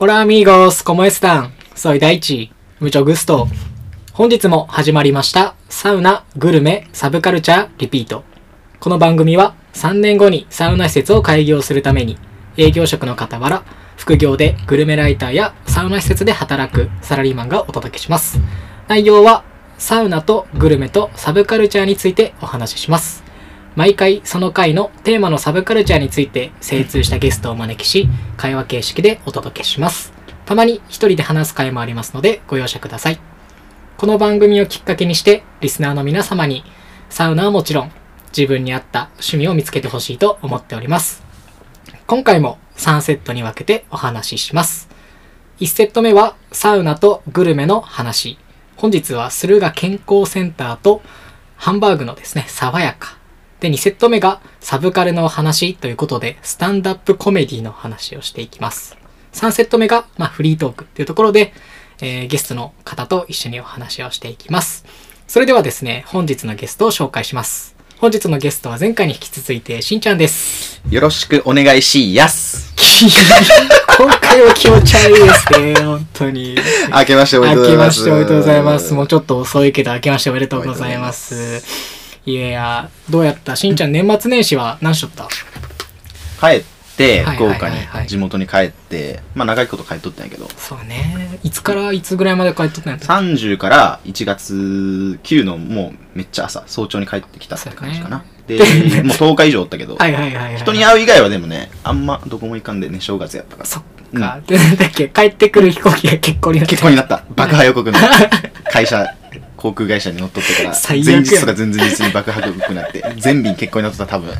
Hola amigos, ¿cómo están? Soy Daichi, mucho gusto. 本日も始まりましたサウナ、グルメ、サブカルチャー、リピート。この番組は3年後にサウナ施設を開業するために営業職の傍ら副業でグルメライターやサウナ施設で働くサラリーマンがお届けします。内容はサウナとグルメとサブカルチャーについてお話しします。毎回その回のテーマのサブカルチャーについて精通したゲストをお招きし、会話形式でお届けします。たまに一人で話す回もありますのでご容赦ください。この番組をきっかけにして、リスナーの皆様に、サウナはもちろん、自分に合った趣味を見つけてほしいと思っております。今回も3セットに分けてお話しします。1セット目はサウナとグルメの話。本日は駿河健康センターとハンバーグのですね、爽やか。で、2セット目がサブカルの話ということで、スタンダップコメディの話をしていきます。3セット目が、まあ、フリートークというところで、えーゲストの方と一緒にお話をしていきます。それではですね、本日のゲストを紹介します。本日のゲストは前回に引き続いて、しんちゃんです。よろしくお願いしやす。今回は気持ち悪いですね、本当に。明けましておめでとうございます。明けましておめでとうございます。もうちょっと遅いけど、明けましておめでとうございます。いやどうやった？しんちゃん、年末年始は何しとった？帰って、はい福岡に、地元に帰って、まあ長いこと帰っとったんやけど、そうね。いつからいつぐらいまで帰っとったんやった？30から1月9のもうめっちゃ朝、早朝に帰ってきたって感じかな。で、もう10日以上おったけど、はいはいはいはい。人に会う以外はでもね、あんまどこも行かんでね、正月やったから。そっか。で、だっけ、帰ってくる飛行機が結構になって結構になった。爆破予告の会社、航空会社に乗っ取ってから、最悪や前日とか前々日に爆破予告 になって、全便結構になっとった多分。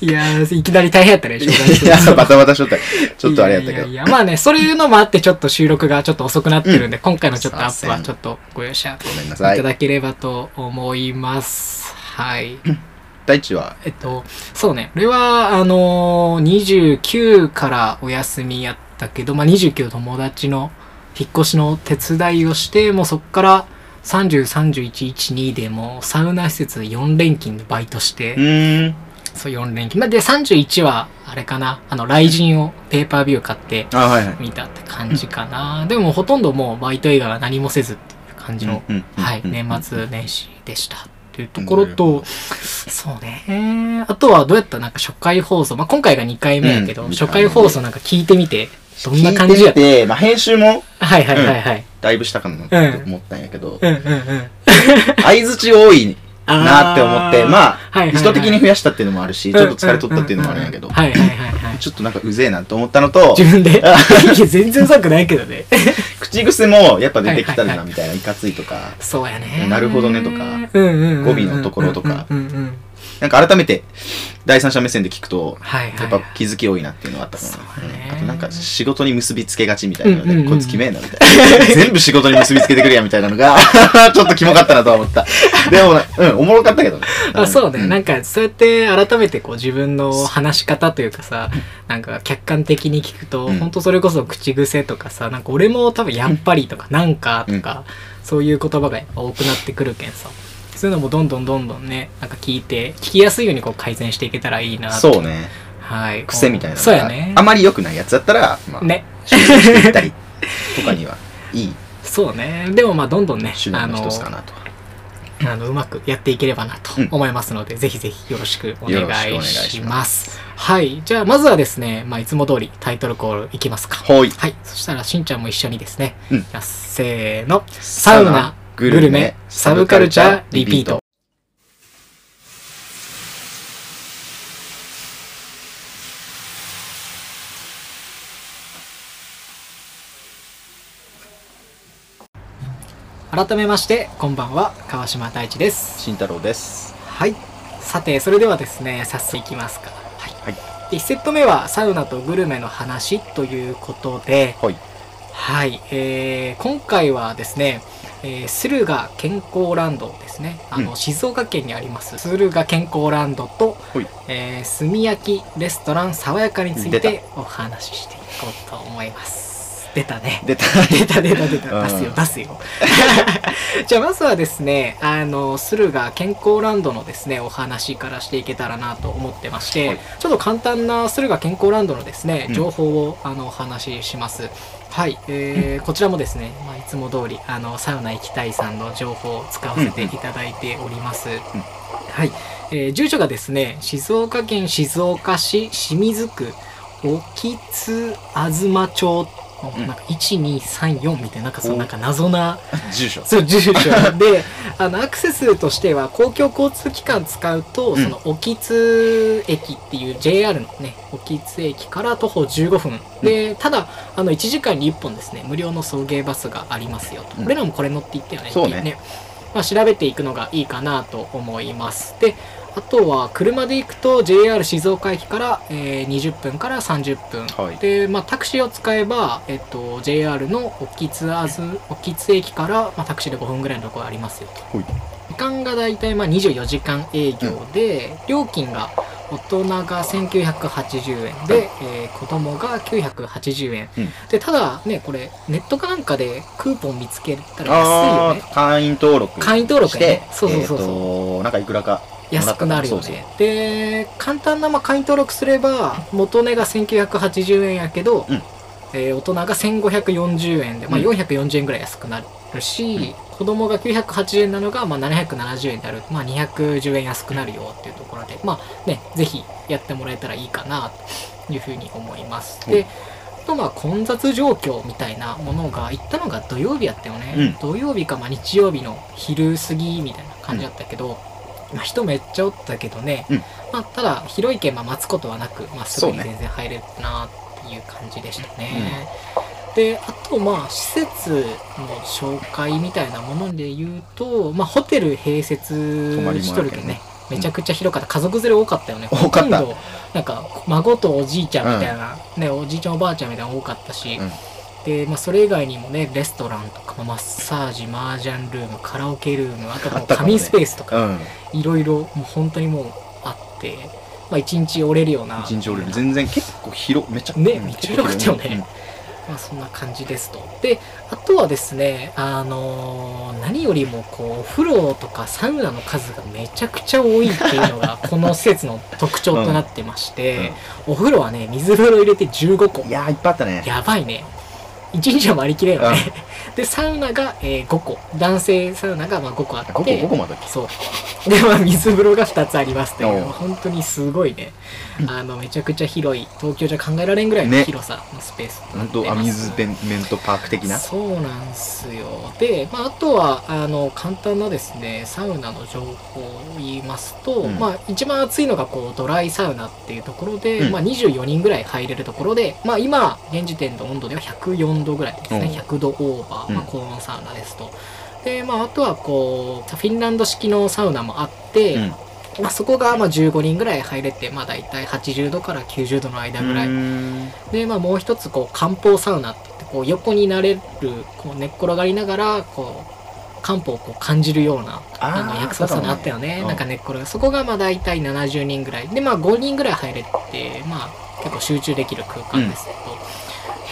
いやー、いきなり大変やったね、いや、バタバタしとった。ちょっとあれやったけどいやい。やまあね、そういうのもあって、ちょっと収録がちょっと遅くなってるんで、今回のちょっとアップはちょっとご容赦ごめんないさいた。だければと思います。はい。大地は、えっと、そうね、俺は、あのー、29からお休みやったけど、まあ、29友達の引っ越しの手伝いをして、もうそっから30、31、1、2でもうサウナ施設4連勤でバイトして、うーん。そう4連勤。まあで、31は、あれかな、あの、雷神をペーパービュー買って。見たって感じかな。でもほとんどもうバイト以外は何もせずっていう感じの、はい、うん年末年始でした。っていうところと、そうね。あとはどうやったなんか初回放送。まあ、今回が2回目やけど、うん初回放送なんか聞いてみて、どんな感じやった？聞いてみて、まあ、編集も？はいはいはいはい。だいぶしたかなと思ったんやけど。相づち多いなって思って、まあ、はいはいはい意図的に増やしたっていうのもあるし、ちょっと疲れとったっていうのもあるんやけど。ちょっとなんかうぜえなって思ったのと、自分で？いや、全然うざくないけどね。口癖もやっぱ出てきたるはいはいはないみたいな、いかついとか、そうやね。なるほどねとかうんうんうんうん語尾のところとかうんうんうん。なんか改めて第三者目線で聞くと、はいはい。やっぱ気づき多いなっていうのはあったかな。んあとなんか仕事に結びつけがちみたいなので、うんうんうんこいつ決めえなみたいな。全部仕事に結びつけてくるやんみたいなのが、ちょっとキモかったなとは思った。でも、うん、おもろかったけどね。あそうね、んなんかそうやって改めてこう自分の話し方というかさなんか客観的に聞くと、うんほんとそれこそ口癖とかさなんか俺も多分「やっぱり」とか「なんか」とか、そういう言葉が多くなってくるけんさそういうのもどんどんどんどんねなんか聞いて聞きやすいようにこう改善していけたらいいなとそうね。はい癖みたいなのがそうやねあまり良くないやつだったら、まあ、ねしていったりとかには いいそうねでもまあどんどんね手段の一つかなと。あのうまくやっていければなと思いますので、ぜひぜひよろしくお願いいししまます。はい。じゃあ、まずはですね、まあ、いつも通りタイトルコールいきますか。はい。そしたら、しんちゃんも一緒にですね。うんせーの。サウナ、グルメ、サブカルチャー、リピート。。改めまして、こんばんは、川島太一です。慎太郎です。はい。さて、それではですね、早速いきますか。はい。はい。で1セット目はサウナとグルメの話ということで、ほい。はい、えー、今回はですね、えー、駿河健康ランドですね。あの、うん静岡県にあります、駿河健康ランドと。えー、炭焼きレストラン爽やかについ出てお話ししていこうと思います。出たね。出た。出た出た出た。うん出すよ、出すよ。じゃあまずはですね、あの、駿河健康ランドのですね、お話からしていけたらなと思ってまして、はいちょっと簡単な駿河健康ランドのですねう、ん情報を、あの、お話しします。はい、えーこちらもですね、まあ、いつも通り、あの、サウナ行きたいさんの情報を使わせていただいております。はい、えー住所がですね、静岡県静岡市清水区沖津東町のうん。なんか1234みたいななんかそのおなんか謎な。住所。そう住所。であのアクセスとしては公共交通機関使うと、うん。その沖津駅っていう JR のね沖津駅から徒歩15分、でただあの1時間に1本ですね無料の送迎バスがありますよと、うん。俺らもこれ乗って行ったよねそうね。っていまあ、調べていくのがいいかなと思います。であとは車で行くと JR 静岡駅から、えー20分から30分、はい。で、まあ、タクシーを使えば、えっと、JR の沖津あず沖津駅から、まあ、タクシーで5分ぐらいのところありますよと。ほい。時間がだいたいまあ24時間営業で、料金が大人が1980円で、えー子供が980円、うん。でただねこれネットかなんかでクーポン見つけたらあ安いよね。あ、会員登録。会員登録ね。て、そうそうそうそう。えーとなんかいくらか。安くなるよね。そうそう。で簡単なまあ会員登録すれば元値が1980円やけど、うん。えー大人が1540円で、まあ、うん。440円ぐらい安くなるし、子供が980円なのがまあ770円である、まあ、210円安くなるよっていうところで。まあねぜひやってもらえたらいいかなというふうに思います、うん。であとまあ混雑状況みたいなものが行ったのが土曜日やったよね、うん。土曜日かまあ日曜日の昼過ぎみたいな感じだったけど、まあ、人めっちゃおったけどね、うん。まあ、ただ広い県まあ待つことはなく、まあ、すぐに全然入れるなっていう感じでしたね。であとまあ施設の紹介みたいなもので言うと、まあ、ホテル併設しとるけどね。めちゃくちゃ広かった。家族連れ多かったよね。多かった。ほとんどなんか孫とおじいちゃんみたいな、ねおじいちゃんおばあちゃんみたいなの多かったし、うんで、まあ、それ以外にもねレストランとかまあマッサージ麻雀ルームカラオケルームあともうあったかもね仮眠スペースとかうん。いろいろもう本当にもうあって、まあ、一日折れるような一日俺全然結構広、めっちゃ。うんねめっちゃ広かったよねまあそんな感じですと。で、あとはですね、あのー何よりもこう、お風呂とかサウナの数がめちゃくちゃ多いっていうのが、この施設の特徴となってまして、お風呂はね、水風呂入れて15個広い。いやー、いっぱいあったね。やばいね。1日は割り切れよね。で、サウナが、えー5個。男性サウナがまあ5個あって。5個、5個まで。そう。で、まあ、水風呂が2つありますという、本当にすごいね、あの、めちゃくちゃ広い、東京じゃ考えられんぐらいのね広さのスペースとなほんと、ア。ミューズメントパーク的な？そうなんすよ。で、まあ、あとは、あの、簡単なですね、サウナの情報を言いますと、うんまあ、一番暑いのが、こう、ドライサウナっていうところで、うんまあ、24人ぐらい入れるところで、まあ、今、現時点の温度では104度ぐらいですね。うん。100度オーバー、まあ、うん高温サウナですと。で、まあ、あとは、こう、フィンランド式のサウナもあって、うん。まあ、そこがまあ15人ぐらい入れて、まあ、大体80度から90度の間ぐらい、で、まあ、もう一つこう漢方サウナって言ってこう横になれるこう寝っ転がりながらこう漢方をこう感じるようなあの薬草サウナあったよね。うんなんか寝っ転がそこがまあ大体70人ぐらい。でまあ5人ぐらい入れてまあ結構集中できる空間ですけど、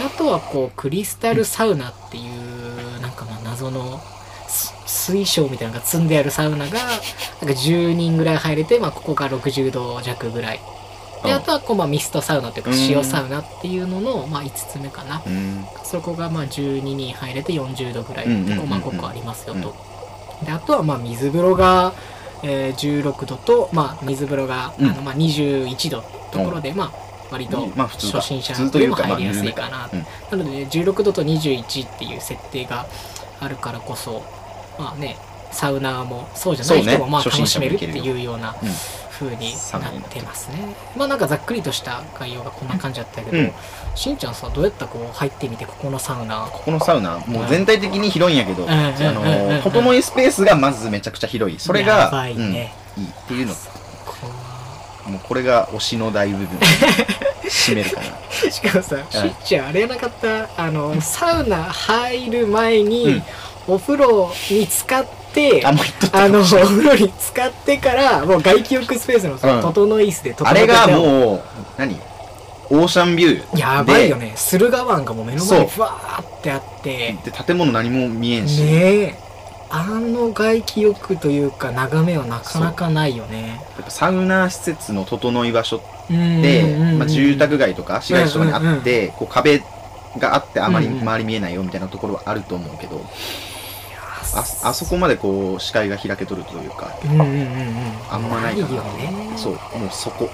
あとはこうクリスタルサウナっていうなんかまあ謎のす水晶みたいなのが積んであるサウナがなんか10人ぐらい入れて、まあ、ここが60度弱ぐらい。でうんあとはこう、まあ、ミストサウナというかうん。塩サウナっていうのの、まあ、5つ目かな。そこがまあ12人入れて40度ぐらいうんうんうんうんでこうまあ5個ありますよと。であとはまあ水風呂が、えー16度と、まあ、水風呂が、うん。あのまあ21度ところで、まあ割と初心者でも入りやすいかななので、ね、16度と21っていう設定があるからこそまあねサウナーもそうじゃない人もまあ楽しめるっていうようなうん。風になってますね。まあなんかざっくりとした概要がこんな感じだったけど、うん。しんちゃんさどうやったこう入ってみてここのサウナここのサウナもう全体的に広いんやけど、整いスペースがまずめちゃくちゃ広い。それがいいいっていうのそこはもうこれが推しの大部分。占めるかな。しかもさ、しんちゃんあれやなかったあのサウナ入る前に、うん。お風呂に使ってあのお風呂に使ってからもう外気浴スペースのそのうん整い椅子で整あれがうもう何？オーシャンビューで。やばいよね。駿河湾がもう目の前にふわーってあって。で建物何も見えんし、ねえあの外気浴というか眺めはなかなかないよね。やっぱサウナ施設の整い場所うんって、まあ、住宅街とか市街地とかにあって、こう壁があってあまり周り見えないよみたいなところはあると思うけど、ああそこまでこう視界が開けとるというかうんうんうんうん。あんまないかな。よね。そうもうそこ。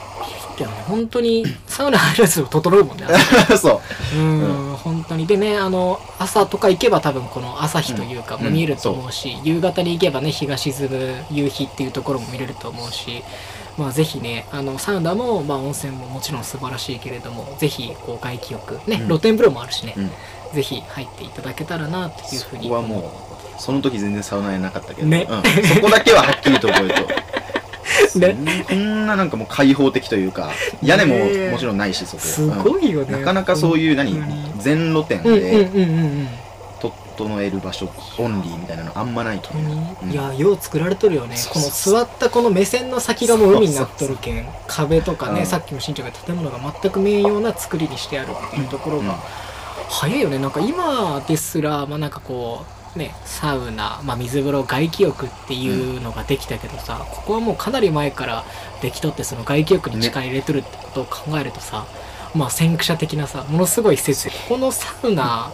いや本当にサウナ入ると整うもんね。そう。うん、本当に。でねあの朝とか行けば多分この朝日というか、うん。も見えると思うし、夕方に行けばね日が沈む夕日っていうところも見れると思うしまあぜひねあのサウナも、まあ、温泉ももちろん素晴らしいけれどもぜひこう外気浴。ね、うん。露天風呂もあるしね、うん。ぜひ入っていただけたらなというふうにそこはもうその時全然サウナやなかったけど、ね。うん、そこだけははっきりと覚えと ね。こんななんかもう開放的というか屋根もねもちろんないしそこ。すごいよね、なかなかそういう何全露店うんうんうんでうんうん。整える場所オンリーみたいなのあんまないと思う、うん。いやよう作られとるよね。そうこそうそう。の座ったこの目線の先がもう。海になっとるけん壁とかね、うん。さっきも新庄が建物が全く見えんような作りにしてあるっていうところが、うん。早いよね。なんか今ですらまあなんかこうねサウナ、まあ、水風呂外気浴っていうのができたけどさ、ここはもうかなり前からできとってその外気浴に力入れとるってことを考えるとさ、まあ先駆者的なさものすごい施設。このサウナ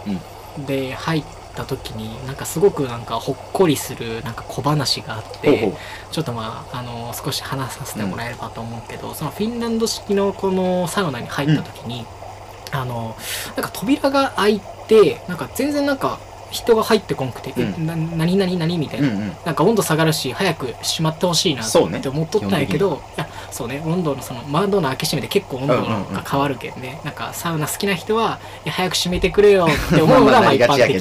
で入った時になんかすごくなんかほっこりするなんか小話があって、ちょっとまあ、あの少し話させてもらえればと思うけど、そのフィンランド式のこのサウナに入った時に、あのなんか扉が開いてなんか全然なんか人が入ってこんくて、うん。えな何々何みたいな、うんうん。なんか温度下がるし早く閉まってほしいなって思っとったんやけど、いやそうね。温度のその窓の開け閉めで結構温度うんうんうん。が変わるけんね、なんかサウナ好きな人はいや早く閉めてくれよって思うのが まあ一般的。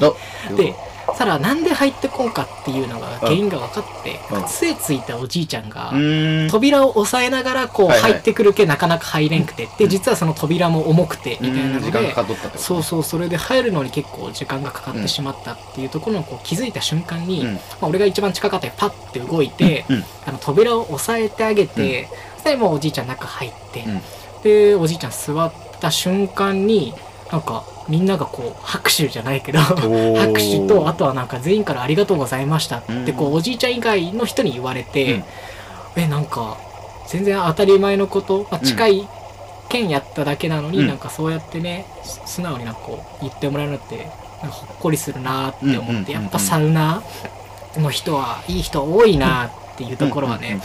でただなんで入ってこんかっていうのが原因が分かって、うん。杖ついたおじいちゃんが、扉を押さえながらこう入ってくるけなかなか入れんくて、で実はその扉も重くてみたいなのでそうそうそれで入るのに結構時間がかかってしまったっていうところをこう気づいた瞬間に、うん。まあ、俺が一番近かったらパッて動いて、うん。あの扉を押さえてあげて、そしたらもうおじいちゃん中入って、うん。でおじいちゃん座った瞬間になんかみんながこう拍手じゃないけどー。拍手とあとはなんか全員から「ありがとうございました」ってうん。こうおじいちゃん以外の人に言われて、うん。えなんか全然当たり前のこと、まあ、近い県やっただけなのに、うん。なんかそうやってねす素直になんかこう言ってもらえるのってなんかほっこりするなって思って、やっぱサウナの人はいい人多いなっていうところはね、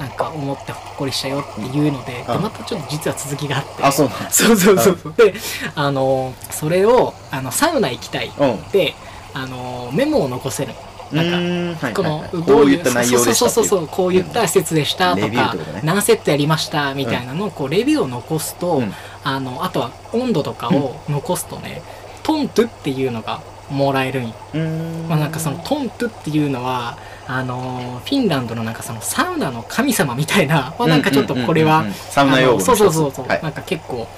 なんか思ってほっこりしたよっていうので,、でうんまたちょっと実は続きがあって。あそうそうそうそうそう。であのそれをあのサウナ行きたいうんであのメモを残せる。なんかこの、どこういった内容でしたそうそうそうそうこういった施設でしたとか何セットやりましたみたいなのをこうレビューを残すと、うん。あのあとは温度とかを残すとね、トントゥっていうのがもらえるん。まあなんかそのトントゥっていうのはあのーフィンランドのなんかそのサウナの神様みたいな、まあ、なんかちょっとこれはサウナ用語そうそうそうそう、はい。なんか結構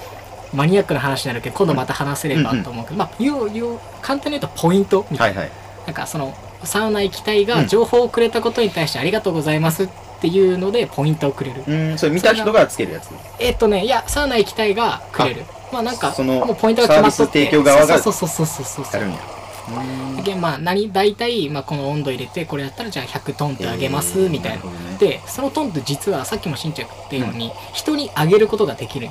マニアックな話になるけど今度また話せればと思うけど、まあ要要簡単に言うとポイントみたいな、はいはい。なんかそのサウナ行きたいうん。が情報をくれたことに対してありがとうございますっていうのでポイントをくれる、うーんそれ見た人がつけるやつ。えっとねいやサウナ行きたいがくれる。まあなんかそのもうポイントが決まって。サービス提供側がそうそうそうそうそうそうでまあ何大体、まあ、この温度入れてこれやったらじゃあ100トンってあげますみたいな、るほどね。でそのトンって実はさっきもしんちゃんが言ったように、人にあげることができる。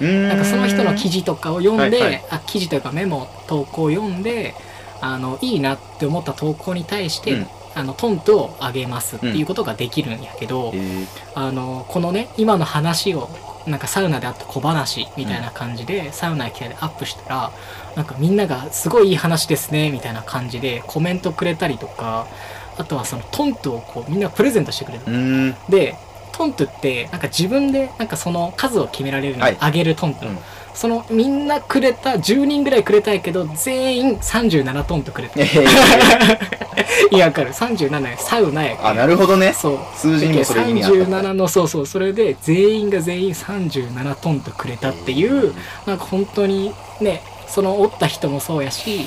うーん。なんかその人の記事とかを読んで、はいはい。あ記事というかメモ投稿を読んであのいいなって思った投稿に対して、うん。あのトントをあげますっていうことができるんやけど、えー。あのこのね今の話をなんかサウナであった小話みたいな感じで、サウナ行きたいでアップしたらなんかみんながすごいいい話ですねみたいな感じでコメントくれたりとかあとはそのトントをこうみんなプレゼントしてくれるでトントってなんか自分でなんかその数を決められるの、はい。あげるトント、うん。そのみんなくれた10人ぐらいくれたいけど全員37トントくれた。えー いやわかる。37や。サウナやあなるほどね。そう。数字にもそれ意味あった37のそうそう。それで全員が全員37トンとくれたっていうなんか本当にねそのおった人もそうやし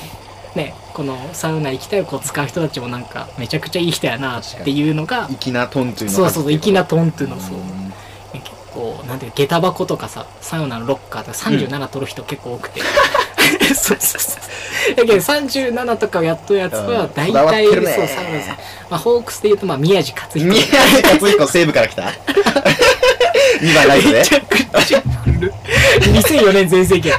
ねこのサウナ行きたいをこう使う人たちもなんかめちゃくちゃいい人やなっていうのが粋なトンというのそうそうそう粋なトンっていうのそう。うん。結構構なんていう下駄箱とかさサウナのロッカーとか37取る人結構多くて、そうそうそうだけど37とかをやっとるやつはうん。大体、るね。そうサウナさん、まあ、ホークスで言うとまあ宮地克彦。宮地克彦西武から来た ?2 番ライトで。めちゃくちゃ古い2004年全盛期。や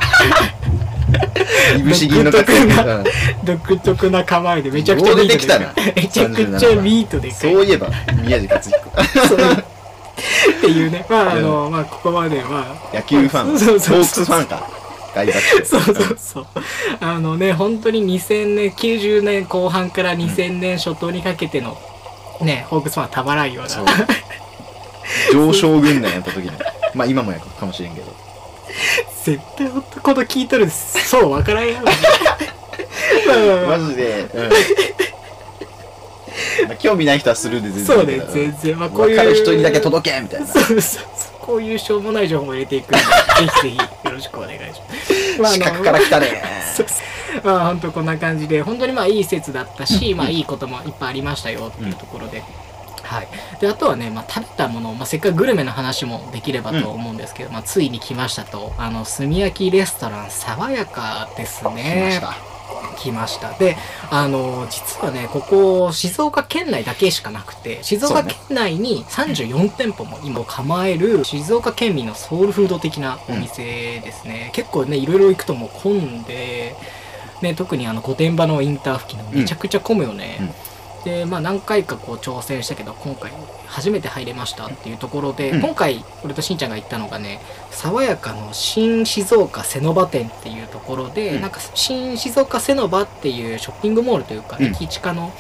いぶし銀の独特なうん独特な構えでめちゃくちゃミート出てきたな。でめちゃくちゃミートで。そういえば宮地克彦。っていうね。まああの、まあここまでまあ野球ファンホそうそうそう。ークスファンか。そうそうそう。あのね、本当に2000年、90年後半から2000年初頭にかけての、ね、ホークスファンはたまらんような。上昇軍団やった時にまあ今もやかもしれんけど絶対ほんとこの聞いとる。そうわからんやろ。マジで、うん。まあ興味ない人はするで全然。そうね全然。まあこういう。分かる人にだけ届けみたいな。そうそう。こういうしょうもない情報も入れていくんで、ぜひぜひよろしくお願いします。まああのから来たね。まあ本当こんな感じで本当にまあいい説だったし、まあいいこともいっぱいありましたよっていうところで。はい、であとはね、まあ、食べたもの、まあ、せっかくグルメの話もできればと思うんですけど、まあ、ついに来ましたと。あの炭焼きレストラン爽やかです来まねした。来ました。であの実はねここ静岡県内だけしかなくて静岡県内に34店舗も今構える静岡県民のソウルフード的なお店ですね、結構ねいろいろ行くともう混んで、ね、特にあの御殿場のインター付近のめちゃくちゃ混むよね、うんでまあ何回かこう挑戦したけど今回初めて入れましたっていうところで、うん。今回俺としんちゃんが行ったのがね爽やかの新静岡瀬ノ場店っていうところで、うん。なんか新静岡瀬ノ場っていうショッピングモールというか、うん。駅地下の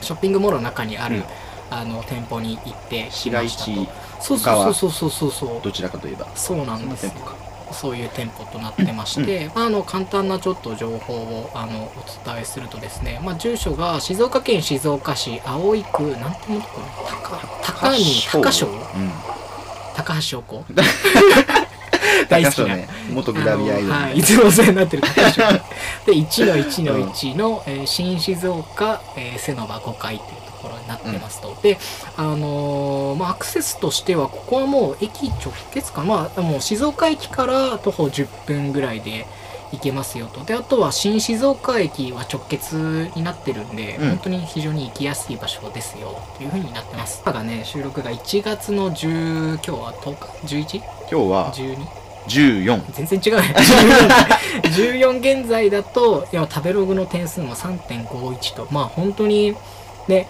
ショッピングモールの中にある、うん。あの店舗に行ってき市街地そうそうそうそうそうそう。どちらかといえば。そうなんですよそういう店舗となってまして、まあ、あの簡単なちょっと情報をあのお伝えするとですね、まあ、住所が静岡県静岡市葵区なんていうのかな高高に高翔うん高橋翔子 大好きな、ね元グラビアアイドルはい、いつもお世話になってる高橋で1の1の1の、えー新静岡、えー、瀬ノ場5階っていうところになってますと、であのーまあアクセスとしてはここはもう駅直結かな。まあもう静岡駅から徒歩10分ぐらいで行けますよと。であとは新静岡駅は直結になってるんで、うん。本当に非常に行きやすい場所ですよというふうになってます。今がね収録が1月の10今日は10日？11?12? 今日は14全然違うね。14現在だといや食べログの点数も3.51と。まあ本当にね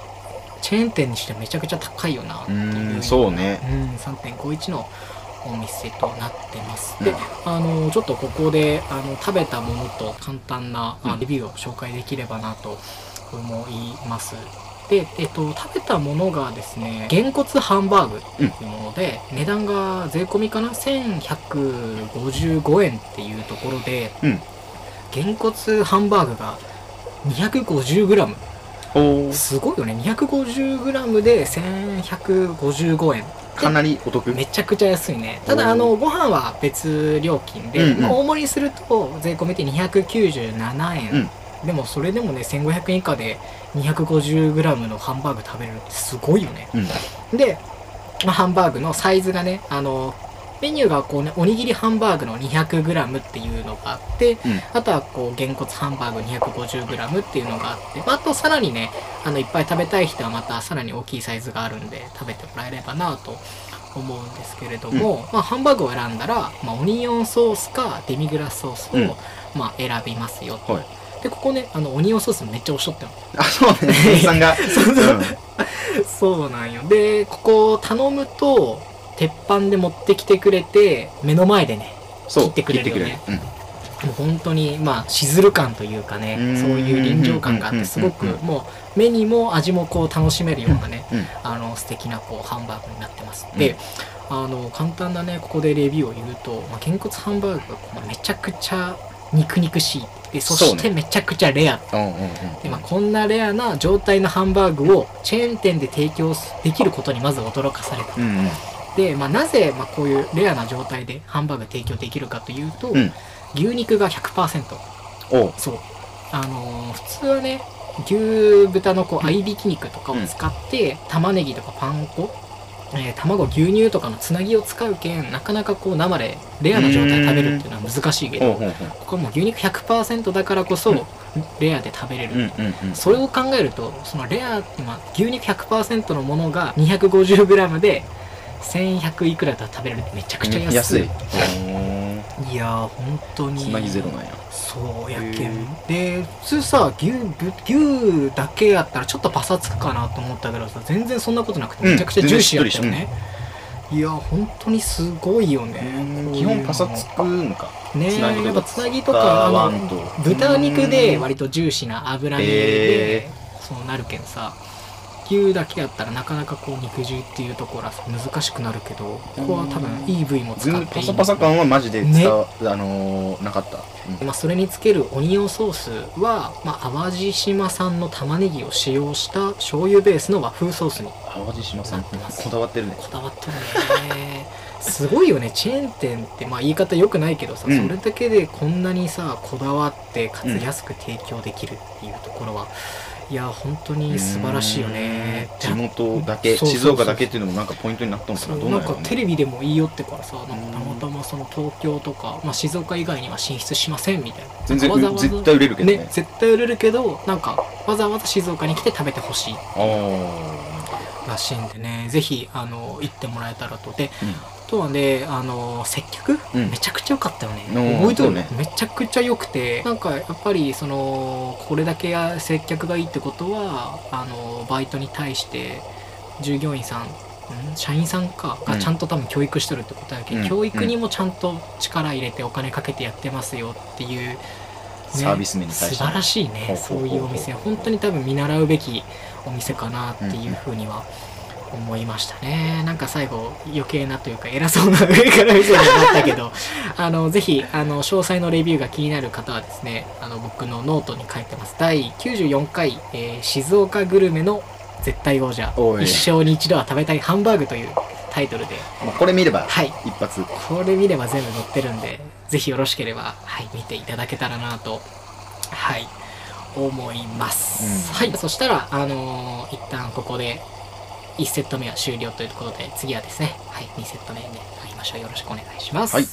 チェーン店にしてめちゃくちゃ高いよなってういう。ーんそうね。うん3.51のお店となってます、うん。であのちょっとここであの食べたものと簡単なあうん。レビューを紹介できればなと思います。で、えっと、食べたものがですね、げんこつハンバーグっていうもので、値段が税込みかな ?1155 円っていうところで、うん。げんこつハンバーグが 250g。すごいよね。250g で1155円。かなりお得？めちゃくちゃ安いね。ただ、あの、ご飯は別料金で、うんうんまあ大盛りすると税込みで297円。うんでも、それでもね、1500円以下で 250g のハンバーグ食べれるってすごいよね。うんで、まあハンバーグのサイズがね、あの、メニューがこうね、おにぎりハンバーグの 200g っていうのがあって、うん。あとはこう、げんこつハンバーグ 250g っていうのがあって、まああとさらにね、あの、いっぱい食べたい人はまたさらに大きいサイズがあるんで、食べてもらえればなと思うんですけれども、まあハンバーグを選んだら、まあオニオンソースかデミグラスソースを、うん。まあ選びますよと。はい。で、ここね、あの、オニオンソースめっちゃおっしゃったの。あそうね。さんが。そうなんよ。で、ここ頼むと、鉄板で持ってきてくれて、目の前でね、切ってくれるよね。もう本当に、まあ、しずる感というかねう、ん。そういう臨場感があって、うんすごくもう、目にも味もこう楽しめるようなね、あの、素敵なこう、ハンバーグになってます。で、あの、簡単なね、ここでレビューを言うと、まあ、げんこつハンバーグがめちゃくちゃ肉肉しい。で、そしてめちゃくちゃレア。でまあ、こんなレアな状態のハンバーグをチェーン店で提供できることにまず驚かされた。うんうんで、まあ、なぜ、まあ、こういうレアな状態でハンバーグ提供できるかというと、うん。牛肉が100%。おう。そう。あのー普通はね、牛豚のこう合いびき肉とかを使って、玉ねぎとかパン粉えー卵牛乳とかのつなぎを使うけんなかなかこう生でレアな状態で食べるっていうのは難しいけどここはもう牛肉100%だからこそレアで食べれる、うんうんうんそれを考えるとそのレア今牛肉100%のものが 250g で1100いくらだったら食べれるってめちゃくちゃ安い,、安い。いやー本当に。つなぎゼロなんや。そうやけへん。で普通さ牛ぶ牛だけやったらちょっとパサつくかなと思ったけどさ全然そんなことなくてうんめちゃくちゃジューシーやったよ全ね、いや本当にすごいよね。基本パサつくんか。ねやっぱつなぎとかあの豚肉で割とジューシーな脂身でへそうなるけんさ牛だけやったらなかなかこう肉汁っていうところはさ難しくなるけどここは多分いい部位も使っていいパサパサ感はマジでね。あのーなかった、うん。まあ、それにつけるオニオンソースは、まあ、淡路島産の玉ねぎを使用した醤油ベースの和風ソースに淡路島さんなってます。こだわってるね。こだわってるね。すごいよね。チェーン店ってまあ言い方良くないけどさ、うん。それだけでこんなにさこだわってかつうん安く提供できるっていうところは、いや本当に素晴らしいよね。うん地元だけ静岡だけっていうのもなんかポイントになったのかな？そうなんかどうなんやろうね。テレビでもいいよってからさなんかうん。たまたまその東京とか、まあ、静岡以外には進出しませんみたいな。全然わざわざ絶対売れるけどね。ね絶対売れるけどなんかわざわざ静岡に来て食べてほしいあらしいんでね。ぜひあの行ってもらえたらと。であ、うん。あとはねあの接客、うん。めちゃくちゃ良かったよね。うん覚えてる？ね。めちゃくちゃ良くて。なんかやっぱりそのこれだけや接客がいいってことはあのバイトに対して従業員さんん社員さんかがちゃんと多分教育してるってことやけど、うん。教育にもちゃんと力入れてお金かけてやってますよっていう、ねサービス面に対して素晴らしいね。そういうお店本当に多分見習うべきお店かなっていうふうには思いましたね。なんか最後余計なというか偉そうな上から見せになったけど。あのぜひあの詳細のレビューが気になる方はですねあの僕のノートに書いてます。第94回、えー静岡グルメの絶対王者。一生に一度は食べたいハンバーグというタイトルで。もうこれ見ればはい。一発。これ見れば全部載ってるんで、ぜひよろしければ、はい、見ていただけたらなと、はい、思います。うん。はい、そしたら、あのー一旦ここで、1セット目は終了ということで、次はですね、はい、2セット目で会いましょう。よろしくお願いします。はい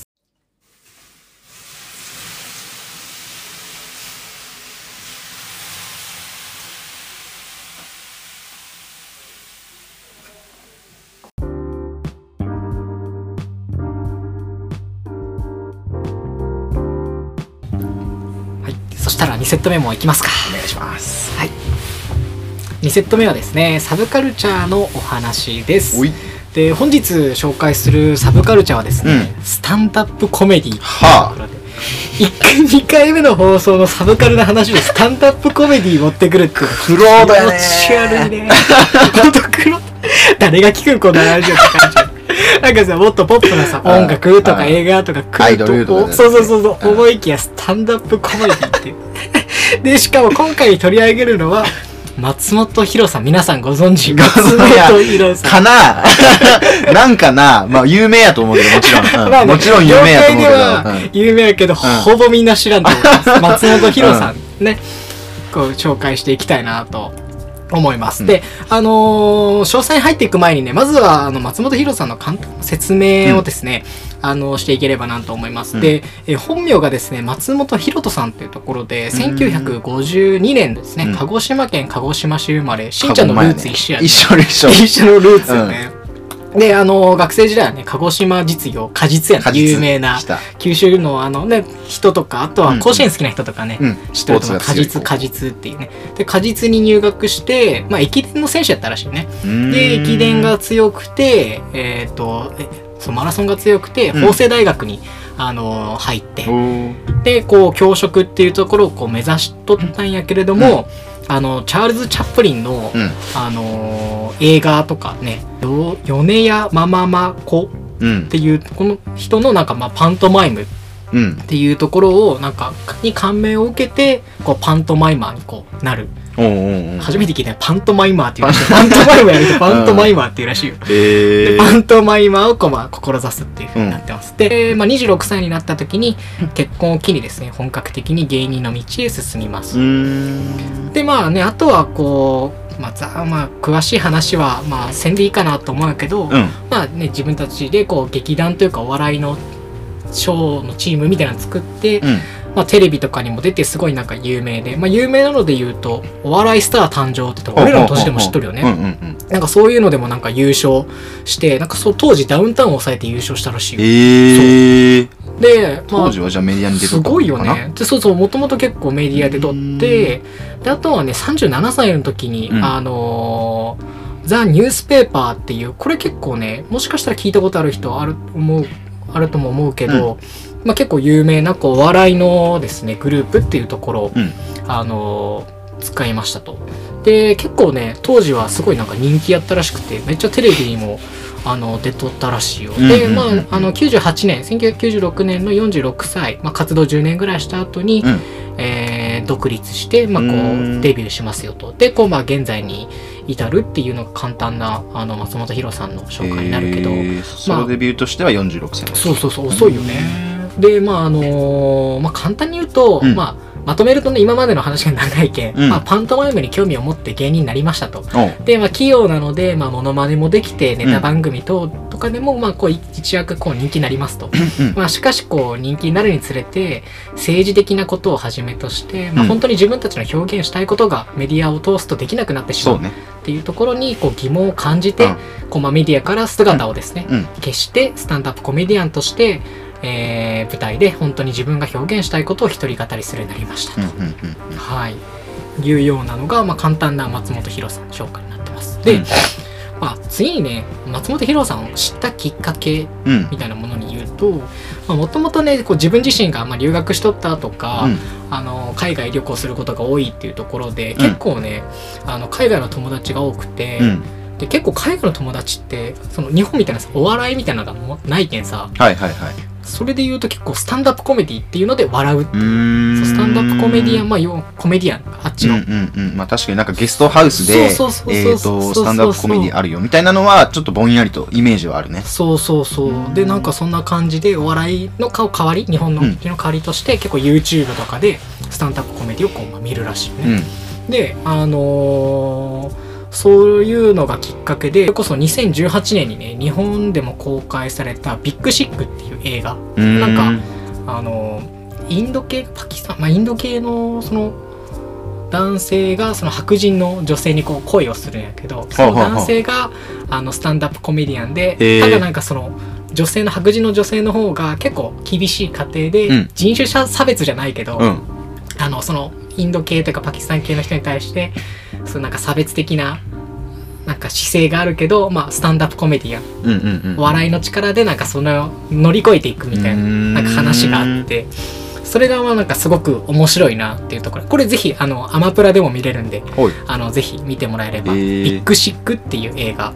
はい、そしたら2セット目もいきますか。お願いしますはい。2セット目はですね、サブカルチャーのお話です。で、本日紹介するサブカルチャーはですね、スタンダップコメディはあ。1回2回目の放送のサブカルな話でスタンダップコメディ持ってくるって苦労だよね。気持ち悪いね。ほんと黒誰が聞くんこんなラジオって感じ。なんかさもっとポップなさうん。音楽とかうん。映画とか来るとそうそうそうそううん思いきやスタンダップコメディっていう。でしかも今回取り上げるのは松本博さん皆さんご存知？ご松本博さん。かな？なんかな？まあ有名やと思うけどもちろん、うん。まあねもちろん有名やと思うけど、有名やけど、ほぼみんな知らんと思います。松本博さんね、こう紹介していきたいなと思います。うん。で、あのー詳細に入っていく前にね、まずはあの松本博さんの簡単な説明をですね、あのしていければなと思います。うん。で、え本名がですね、松本博人さんというところで、1952年ですね、うん。鹿児島県鹿児島市生まれ、しんちゃんのルーツ一緒やね。一緒一緒一緒のルーツよね。で、あの、学生時代はね、鹿児島実業、果実やね、果実有名な九州のあのね、人とか、あとは甲子園好きな人とかね、うん。知ってると思う。果実、果実っていうね。で、果実に入学して、まあ、駅伝の選手やったらしいね。で、駅伝が強くて、えっ、と、えそう、マラソンが強くて、うん。法政大学に、あの入って、で、こう、教職っていうところをこう目指しとったんやけれども、あの、チャールズ・チャップリンの、うん。あのー映画とかね、よ米屋マママ子うん。っていう、この人のなんかまあパントマイムっうんていうところをなんかに感銘を受けて、こうパントマイマーにこうなる。おうおう初めて聞いたよパントマイマーっていうらしい。パントマイマーやるとパントマイマーっていうらしいよ。えーでパントマイマーをこう、まあ、志すっていう風になってます。で、まあ、26歳になった時に結婚を機にですね、本格的に芸人の道へ進みますでまあねあとはこうまあ、ざまあ、詳しい話は、まあ、せんでいいかなと思うけど、うんまあね、自分たちでこう劇団というかお笑いのショーのチームみたいなの作って、うん。まあ、テレビとかにも出てすごいなんか有名で、まあ、有名なので言うと「お笑いスター誕生」って言ったら俺らの年でも知っとるよね。なんかそういうのでもなんか優勝してなんかそう当時ダウンタウンを抑えて優勝したらしいよ。ええで、まあ当時はじゃあメディアに出とすごいよね。で、そうそう、もともと結構メディアで撮って、で、あとはね、37歳の時に、うん。あのーザ・ニュースペーパーっていう、これ結構ね、もしかしたら聞いたことある人ある、思う、あるとも思うけど、まあ結構有名な、こう、お笑いのですね、グループっていうところを、うんあのー使いましたと。で、結構ね、当時はすごいなんか人気やったらしくて、めっちゃテレビにも、あの、出とったらしいよ。で、うんうんうんまあ、あの、98年、1996年の46歳、まあ、活動10年ぐらいした後に、うんえー独立して、まあ、こうデビューしますよと。で、こう、まあ、現在に至るっていうのが簡単な、あの、松本博さんの紹介になるけど、えー。ソロデビューとしては46歳そうそうそう、遅いよね。で、まあ、あのーまあ、簡単に言うと、うん。まあ、まとめるとね、今までの話が長いけん、うん。まあ、パントマイムに興味を持って芸人になりましたと。で、まあ、器用なので、まあ、モノマネもできて、ネタ番組等とかでも、まあ、こう、一躍、こう、人気になりますと。うんまあ、しかし、こう、人気になるにつれて、政治的なことをはじめとして、まあ、うん。本当に自分たちの表現したいことがメディアを通すとできなくなってしまそうっていうところに、こう、疑問を感じて、うん。こう、まあ、メディアから姿をですね、うん。決して、スタンダップコメディアンとして、えー舞台で本当に自分が表現したいことを一人語りするようになりましたと。はい。いうようなのが、まあ、簡単な松本博さんの紹介になってます。で、うん。まあ、次にね、松本博さんを知ったきっかけうん。みたいなものに言うと、もともとね、こう自分自身がまあ留学しとったとか、うん。あの海外旅行することが多いっていうところで、ん。結構ね、あの海外の友達が多くて、うん。で結構海外の友達ってその日本みたいなさお笑いみたいなのがないけんさはいはいはいそれで言うと結構スタンダップコメディっていうので笑うう。スタンダップコメディアンまあ要コメディアンあっちの、うんうんうん。まあ確かになんかゲストハウスでスタンダップコメディあるよみたいなのはちょっとぼんやりとイメージはあるね。そうそうそうでなんかそんな感じでお笑いの顔代わり日本のうん。の代わりとして結構 YouTube とかでスタンダップコメディをこうまあ見るらしいよね、うん。であのーそういうのがきっかけでそれこそ2018年にね日本でも公開された「ビッグシック」っていう映画。うん。なんかあのインド系パキスタン、まあ、インド系のその男性がその白人の女性にこう恋をするんやけどその男性があのスタンダップコメディアンでただなんかその女性の白人の女性の方が結構厳しい家庭で、うん。人種差差別じゃないけど、うん。あのそのインド系とかパキスタン系の人に対してそうなんか差別的ななんか姿勢があるけど、まあ、スタンダップコメディアン。うんうんうん。お笑いの力でなんかその乗り越えていくみたいななんか話があって。それがまあなんかすごく面白いなっていうところ。これぜひあのアマプラでも見れるんであのぜひ見てもらえれば「へー。ビッグシック」っていう映画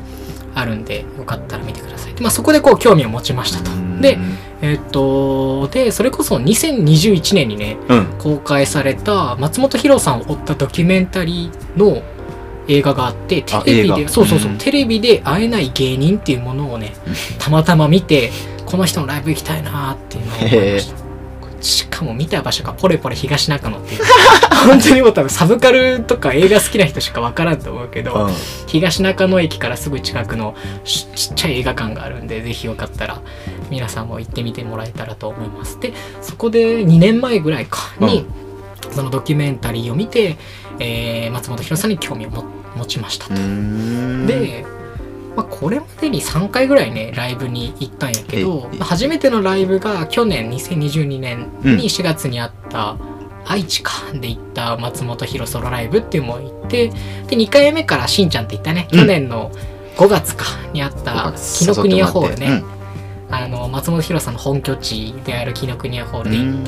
あるんでよかったら見てください。で、まあ、そこでこう興味を持ちましたとでえっとでそれこそ2021年にねうん。公開された松本博さんを追ったドキュメンタリーの映画があってテあレビでそうそうそう、うん。テレビで会えない芸人っていうものをね たまたま見てこの人のライブ行きたいなーっていうのを思いましたしかも見た場所がポレポレ東中野っていう。本当にもう多分サブカルとか映画好きな人しか分からんと思うけど、うん。東中野駅からすぐ近くのちちっちゃい映画館があるんでぜひよかったら皆さんも行ってみてもらえたらと思います。でそこで2年前ぐらいかに、そのドキュメンタリーを見て、えー松本博さんに興味をも持ちましたと、うん。で、まあ、これまでに3回ぐらいねライブに行ったんやけどええまあ初めてのライブが去年2022年うん。に4月にあった、愛知かで行った松本博ソロライブっていうのも行ってで2回目からしんちゃんって言ったね、うん。去年の5月かにあった紀ノ国屋ホールね、あの松本博さんの本拠地である紀ノ国屋ホールで行っ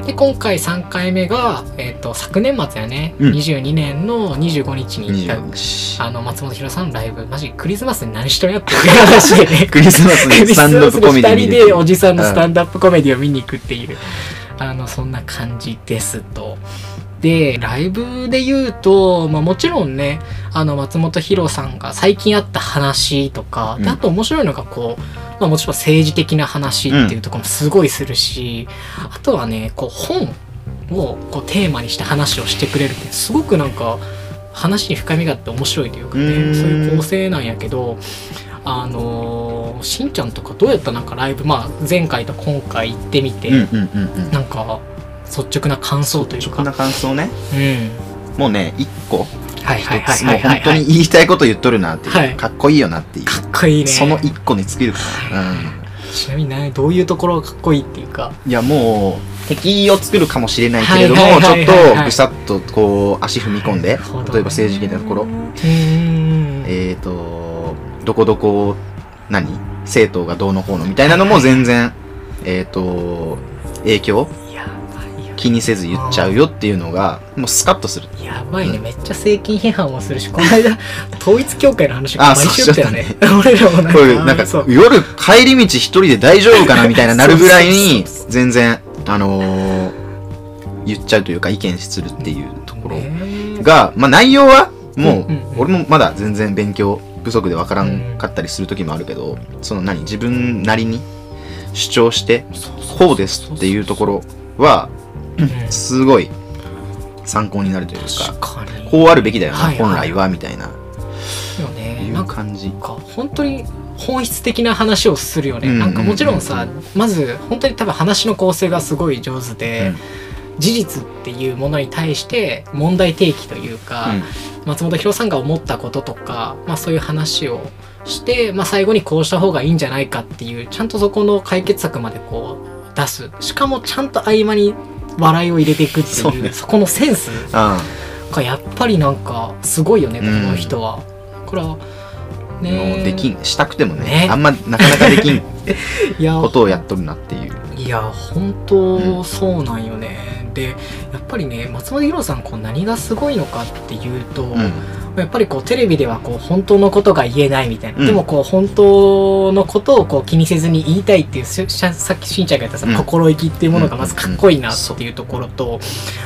て、で今回3回目が、えっと昨年末やね、うん。22年の25日に行った25日。あの松本博さんのライブマジクリスマスに何しとんやっていう話でね。クリスマスにスタンドアップコメディ2見人でおじさんのスタンダップコメディを見に行くっていう、あのそんな感じですと。でライブで言うと、まあ、もちろんねあの松本博さんが最近あった話とか、でうん。あと面白いのがこう、まあ、もちろん政治的な話っていうところもすごいするし、あとはねこう本をこうテーマにして話をしてくれるってすごくなんか話に深みがあって面白いというかねうん。そういう構成なんやけどあのーしんちゃんとかどうやったなんかライブまあ前回と今回行ってみて、うんうんうんうん。なんか率直な感想というか。直な感想ね。うん。もうね一個。はいはいはい一つ。もう本当に言いたいこと言っとるなっていう、はい。かっこいいよなっていう。かっこいいね。その一個に尽きるかな、うん。ちなみにねどういうところがかっこいいっていうか。いやもう敵を作るかもしれないけれども、ちょっとぐさっとこう足踏み込んで、例えば政治的なところ、えーとどこどこ何？政党がどうのこうのみたいなのも全然、えーと影響気にせず言っちゃうよっていうのがもうスカッとする。やばいね、うん。めっちゃ政権批判もするしこの間統一教会の話があ毎週だよね。し 俺らもなんか夜帰り道一人で大丈夫かなみたいななるぐらいに 全然あのー言っちゃうというか意見するっていうところねが、まあ内容はもう、俺もまだ全然勉強不足でわからんかったりする時もあるけど、その何自分なりに主張してこうですっていうところはうんすごい参考になるというかこうあるべきだよな、はいはい。本来はみたいな。よねいうなんか感じ。本当に本質的な話をするよね、うんなんかもちろんさまず本当に多分話の構成がすごい上手で、事実っていうものに対して問題提起というか、松本博さんが思ったこととか、まあ、そういう話をして、まあ、最後にこうした方がいいんじゃないかっていうちゃんとそこの解決策までこう出す。しかもちゃんと合間に笑いを入れていくっていうそうそねこのセンスうん。がやっぱりなんかすごいよねこうん。の人は。これはもねうできん。したくてもね。ね。あんまなかなかできん いやことをやっとるなっていう。いや本当そうなんよね、でやっぱりね松本博さんこう何がすごいのかっていうと、うんやっぱりこうテレビではこう本当のことが言えないみたいな、うん。でもこう本当のことをこう気にせずに言いたいっていうさっきしんちゃんが言ったさ、うん。心意気っていうものがまずかっこいいなっていうところと、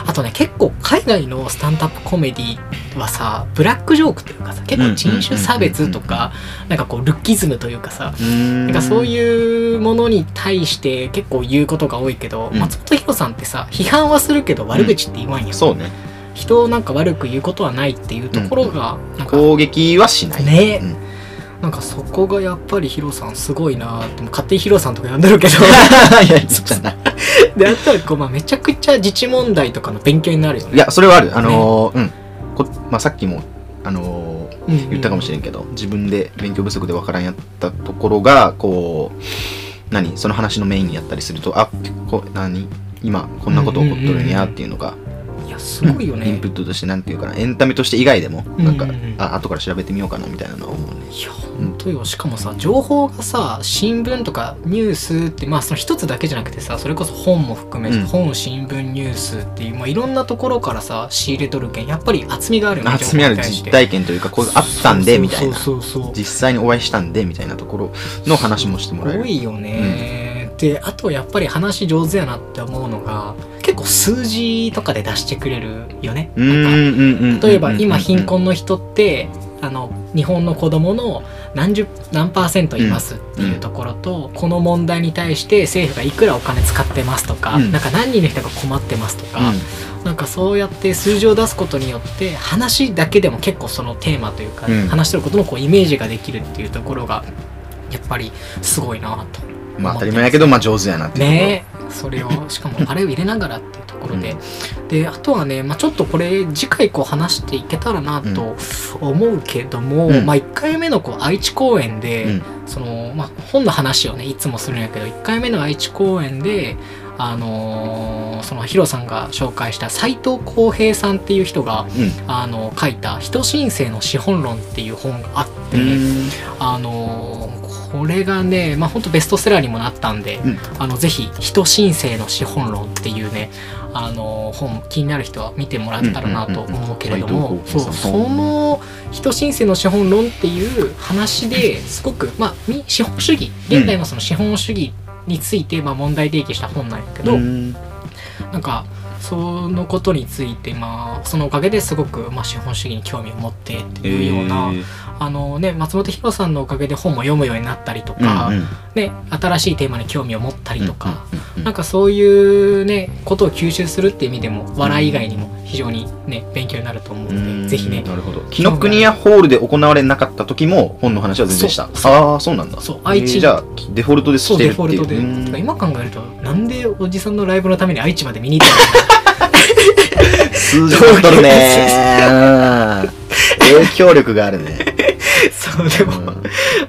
あとね結構海外のスタンダップコメディはさブラックジョークというかさ結構人種差別とかなんかこうルッキズムというかさななんかそういうものに対して結構言うことが多いけど、うん。松本博さんってさ批判はするけど悪口って言わんよ、そうね人をなんか悪く言うことはないっていうところがなんか攻撃はしない。ね。うん。なんかそこがやっぱりヒロさんすごいなっても勝手にヒロさんとか呼んでるけど。いや言っちゃないであとはこう、まあ、めちゃくちゃ自治問題とかの勉強になるよねいやそれはあるあのーうんこまあさっきもあのーうんうん言ったかもしれんけど自分で勉強不足でわからんやったところがこう何その話のメインにやったりするとあこ何今こんなこと起こっとるんやっていうのがいやすごいよね、インプットとしてなんていうかなエンタメとして以外でもなんかうん。うんうんあ後から調べてみようかなみたいなのは思うね。いや本当よ。しかもさ情報がさ新聞とかニュースってまあその一つだけじゃなくてさそれこそ本も含めて、うん。本新聞ニュースっていう、まあ、いろんなところからさ仕入れとるけんやっぱり厚みがあるよね厚みある実体験というかこうあったんでみたいな。そうそうそうそう。実際にお会いしたんでみたいなところの話もしてもらえる。多いよね、であとやっぱり話上手やなって思うのが数字とかで出してくれるよね。うんうんなんかうんうん例えば今貧困の人ってあの日本の子供の何十何パーセントいますっていうところと、この問題に対して政府がいくらお金使ってますとか、うん。なんか何人の人が困ってますとか、なんかそうやって数字を出すことによって話だけでも結構そのテーマというか、うん。話してることのこうイメージができるっていうところがやっぱりすごいなとうんまあ当たり前やけどまあ上手やなっていうねそれをしかもあれを入れながらっていうところで、であとはね、まあ、ちょっとこれ次回こう話していけたらなと思うけども、うん。まあ、1回目のこう愛知公演で、うん。そのまあ、本の話をねいつもするんやけど1回目の愛知公演であのーそのヒロさんが紹介した斎藤浩平さんっていう人が、あの書いた「人申請の資本論」っていう本があって、うん。あのーこれがね、まあ、本当ベストセラーにもなったんで、うん。あのぜひ「人申請の資本論」っていうね、あのー本気になる人は見てもらったらなと思うけれどもその「人申請の資本論」っていう話ですごく、まあ、み資本主義現代のその資本主義について、まあ、問題提起した本なんやけど、うん。なんかそのことについてまあそのおかげですごく、まあ、資本主義に興味を持ってっていうような、えーあのね松本博さんのおかげで本も読むようになったりとか、うんうん。ね、新しいテーマに興味を持ったりとか、うんうんうんなんかそういうねことを吸収するっていう意味でも笑い以外にも非常にね勉強になると思うので、うん。ぜひねなるほど。紀ノ国屋ホールで行われなかった時も本の話は全然した。そうああそうなんだ。そう愛知えーじゃあデフォルトでそうしてるっていう。デフォルトで。今考えるとなんでおじさんのライブのために愛知まで見に行った数字取るねうん 影響力があるね。の そうでも、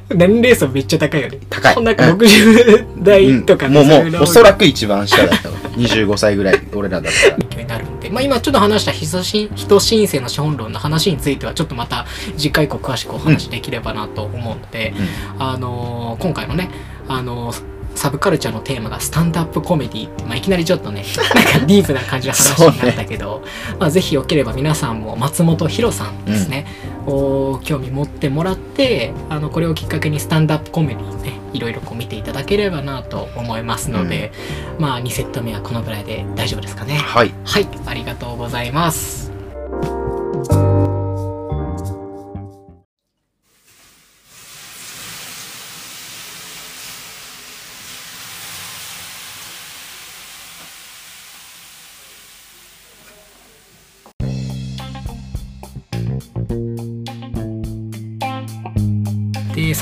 うん。年齢層めっちゃ高いよね。高い。なんかうん。60代とかうん。もうもうおそらくく一番下だったわ25歳ぐらい俺らだったら。になるんで、まあ、今ちょっと話した人し人申請の資本論の話についてはちょっとまた次回以降詳しくお話できればなと思うので、あのー今回のね、あのーサブカルチャーのテーマがスタンドアップコメディって、まあ、いきなりちょっとね、なんかディープな感じの話になったけど、まあ、ぜひよければ皆さんも松本博さんですね、を興味持ってもらって、あの、これをきっかけにスタンドアップコメディね、いろいろこう見ていただければなと思いますので、まあ、2セット目はこのぐらいで大丈夫ですかね。はいはい、ありがとうございます。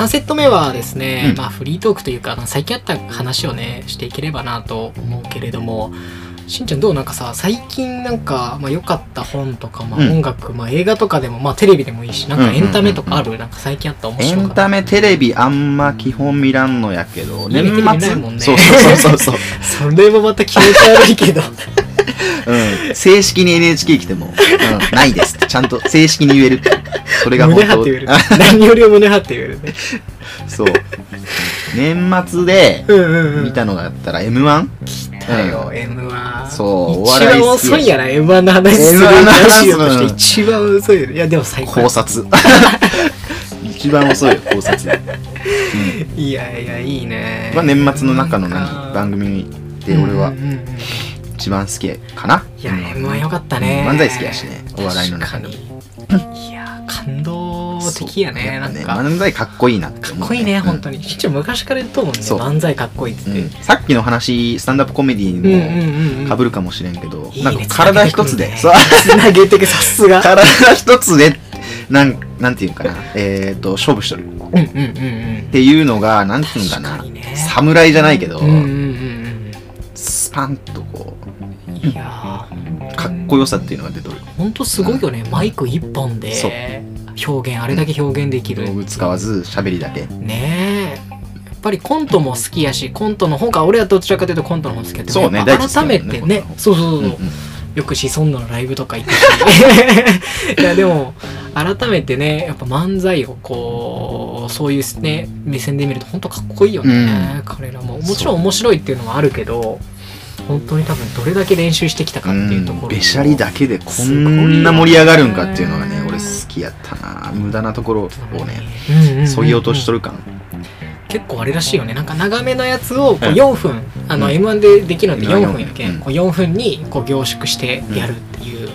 3セット目はですね、うん。まあ、フリートークというか最近あった話をねしていければなと思うけれどもしんちゃんどう？なんかさ最近なんかまあ、良かった本とか、まあ、うん。音楽、まあ、映画とかでも、まあ、テレビでもいいしなんかエンタメとかある、なんか最近あった面エ白かった。ンタメテレビあんま基本見らんのやけど家にテレビないもんね。そうそうそうそう、それもまた気持ち悪いけどうん、正式に NHK 来ても、うん、ないですって。ちゃんと正式に言える。それが本当。胸張って言える。何よりも胸張って言えるね。そう。年末でうんうんうん。見たのがあったら M1 だよ、M1 そうお一番笑い好きやし。遅いやな M1 の話する M1 の話ラジオとして。うん一番遅いよね。いやでも最高。考察。一番遅いよ考察、うん。いやいやいいね。まあ、年末の中の何か番組で俺は。うんうんうん一番好きかな。いや M1 よかったね。漫才好きやしね。お笑いの中でもいや感動的やねやっなんか。ぱね漫才かっこいいなって思うかっこいいね、本当に、に。しんちゃん昔から言っとうもんね。そう。漫才かっこいいって。うん。さっきの話スタンダップコメディうんうんにもうんうん。かぶるかもしれんけど、いいねなんか体一つで、つなげてく、さすが。体一つでなんなんていうんかな。えっ、と勝負しとる。っうんうんうんうん。ていうのがなんていうんかな。ね。侍じゃないけど、うんうんうんスパンとこうん。いやうかっこよさっていうのが出とる。ー、ほんとすごいよね。マイク一本で表現、あれだけ表現できる。道具使わず喋りだけ。ねえ。やっぱりコントも好きやし、コントの方が、俺はどちらかというとコントの方好きやって。そうね改めてね。そうそうそう。う。んうんよくシソンヌのライブとか行ったし いやでも改めてねやっぱ漫才をこうそういうね目線で見ると本当かっこいいよね、彼らも。もちろん面白いっていうのはあるけど本当に多分どれだけ練習してきたかっていうところうんべしゃりだけでこんな盛り上がるんかっていうのがね俺好きやったな。無駄なところをねそぎ落としとるる感。結構あれらしいよね。なんか長めのやつをこううん。4分、あのうん。m 1でできるのって4分。やけん、うんこう4分にこう凝縮してやるっていう、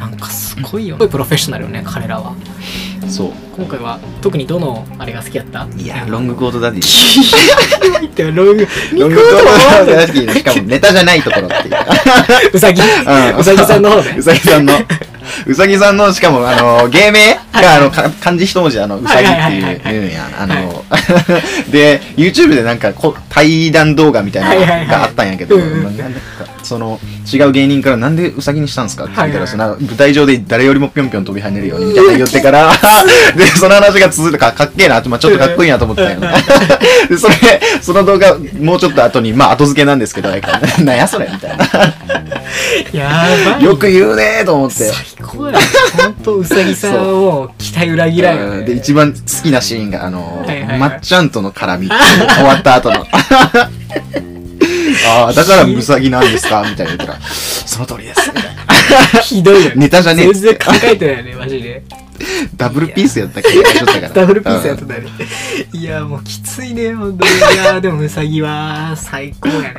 なんかすごいよすごいプロフェッショナルよね彼らは。そう。今回は特にどのあれが好きやった？いやロングコートダディ。入ってるロング。ロングコートダディ。しかもネタじゃないところっていう。うさぎ、ん。うさぎさんの方ね。うさぎさんの。うさぎさんのしかもあの芸名？があのか漢字一文字あのうさぎってはいう言うんや。あの で YouTube でなんかこ対談動画みたいなのがあったんやけどその違う芸人からなんでうさぎにしたんですか？って聞いたらその舞台上で誰よりもぴょんぴょん飛び跳ねるようにみたいな言ってから でその話が続いてかかっけえな。まあちょっとかっこいいなと思ったんやでそれその動画もうちょっと後にまあ後付けなんですけど なんやそれみたいな。やばい。よく言うねーと思って。最高やねほんとうさぎさんはもう期待裏切らんよね。うん。で一番好きなシーンがあのはいはいはい。まっちゃんとの絡み。終わった後の。ああだからうさぎなんですか？みたいな言ったらその通りです。みたいなひどいよね。ネタじゃねえ全然考えてないよねマジで。ダブルピースやったっけ？ダブルピースやっうんたね。いやもうきついねほんとに。いやでもうさぎは最高やね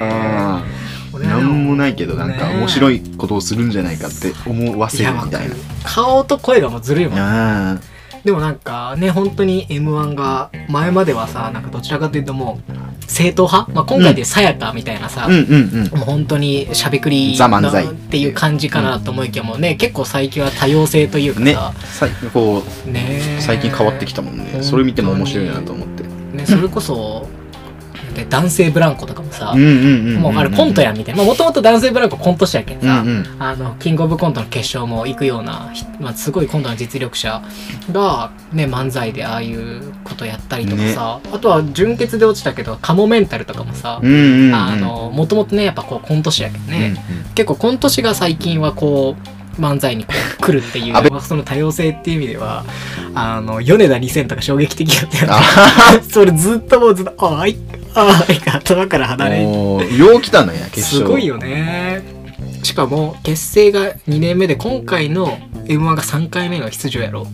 俺はなんもないけどなんか面白いことをするんじゃないかって思わせるみたいな。顔と声がもうずるいもんあでもなんかね本当に m 1が前まではさなんかどちらかというともう正統派、まあ、今回でさやかみたいなさ、ーうんうんうん。もう本当にしゃべくりザ漫才。っていう感じかなと思いきやもうね結構最近は多様性というかねさ、さいこうね最近変わってきたもんね。それ見ても面白いなと思って。ねそれこそで男性ブランコとかもさ、もうあれコントやんみたいな。もともと男性ブランココント師やけんうんさ、うん。あのキングオブコントの決勝も行くような、ひまあ、すごいコントの実力者が、ね、漫才でああいうことやったりとかさ、あとは純潔で落ちたけどカモメンタルとかもさ、もともとねやっぱこうコント師やけんね、うんうん。結構コント師が最近はこう漫才に来るっていうまあその多様性っていう意味ではあの米田2000とか衝撃的だったよね。あ それずっともうずっと「ああいああい」が頭から離れんもうよう来たのや決勝すごいよね。しかも結成が2年目で今回の m 1が3回目の出場やろ。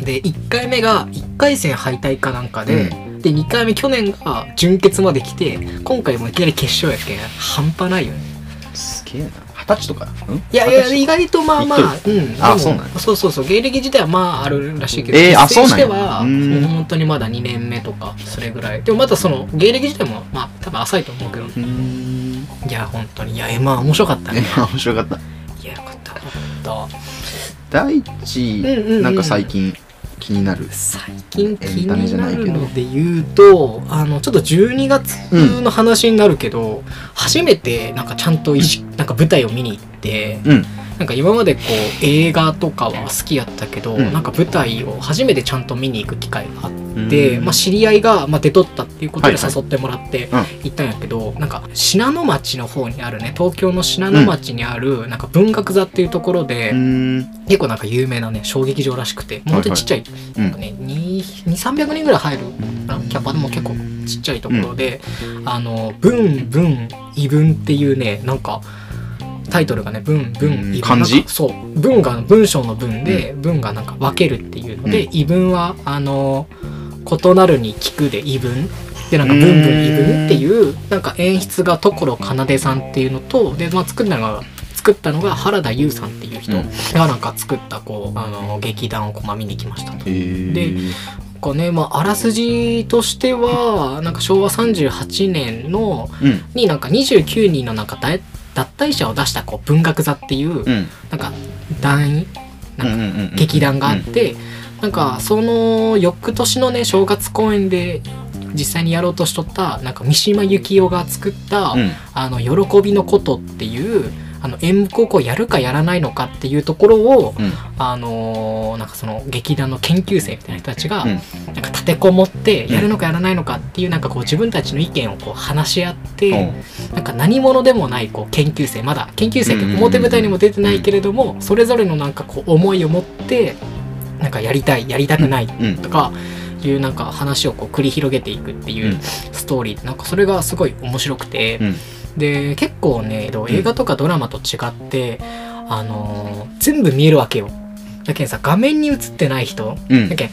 で1回目が1回戦敗退かなんかで、で2回目去年が準決まで来て今回もいきなり決勝やけん半端ないよね。すげえな二十歳とかん？いやいや意外とまあまあうんあそうなんや。そうそうそう芸歴自体はまああるらしいけど、えーあそうなんや。はうん。もう本当にまだ2年目とかそれぐらい。でもまだその芸歴自体もまあ多分浅いと思うけど。うーん。いや本当に。いや M 1面白かったね。え面白かった。いやよかったよかった。第一うんうんうん。なんか最近気になる。最近気になゃないけどるので言うとあのちょっと12月の話になるけど、初めてなんかちゃんと意識なんか舞台を見に行って、うんなんか今までこう映画とかは好きやったけど、うん。なんか舞台を初めてちゃんと見に行く機会があって、うん。まあ、知り合いが、まあ、出とったっていうことではいはい。誘ってもらってうん。行ったんやけど、なんか信濃町の方にあるね東京の信濃町にあるなんか文学座っていうところで、うーん。結構なんか有名なね小劇場らしくてもう本当にちっちゃい、うんなん。かね2300人ぐらい入るキャパでも結構ちっちゃいところで「あの文文異文」っていうねなんかタイトルがね文文漢字？なんかそう文が文章の文で、文がなんか分けるっていうので、う異文はあの異なるに聞くで異文でなんか文文異文っていうなんか演出が所奏さんっていうのとで、まあ、作ったのが作ったのが原田優さんっていう人うん。がなんか作ったこうあの劇団をこうまあ見に来ましたと。えー。でこうねまあ、あらすじとしてはなんか昭和38年のうん。になんか29人のなんか脱脱退者を出したこう文学座っていううん。なんか団員なんかうんうんうんうん劇団があって、なんかその翌年のね正月公演で実際にやろうとしとったなんか三島由紀夫が作った「うん。あの喜びのこと」っていうあの演目をこうやるかやらないのかっていうところを、うん。あのーなんかその劇団の研究生みたいな人たちが、うん。なんか立てこもってやるのかやらないのかっていうなんかこう自分たちの意見をこう話し合って、なんか何者でもないこう研究生まだ研究生ってうんうんうん表舞台にも出てないけれどもそれぞれのなんかこう思いを持ってなんかやりたいやりたくないうん。とかいうなんか話をこう繰り広げていくっていううん。ストーリー。なんかそれがすごい面白くて、うんで結構ね映画とかドラマと違って、あのー全部見えるわけよ。だけどさ画面に映ってない人うん。だけん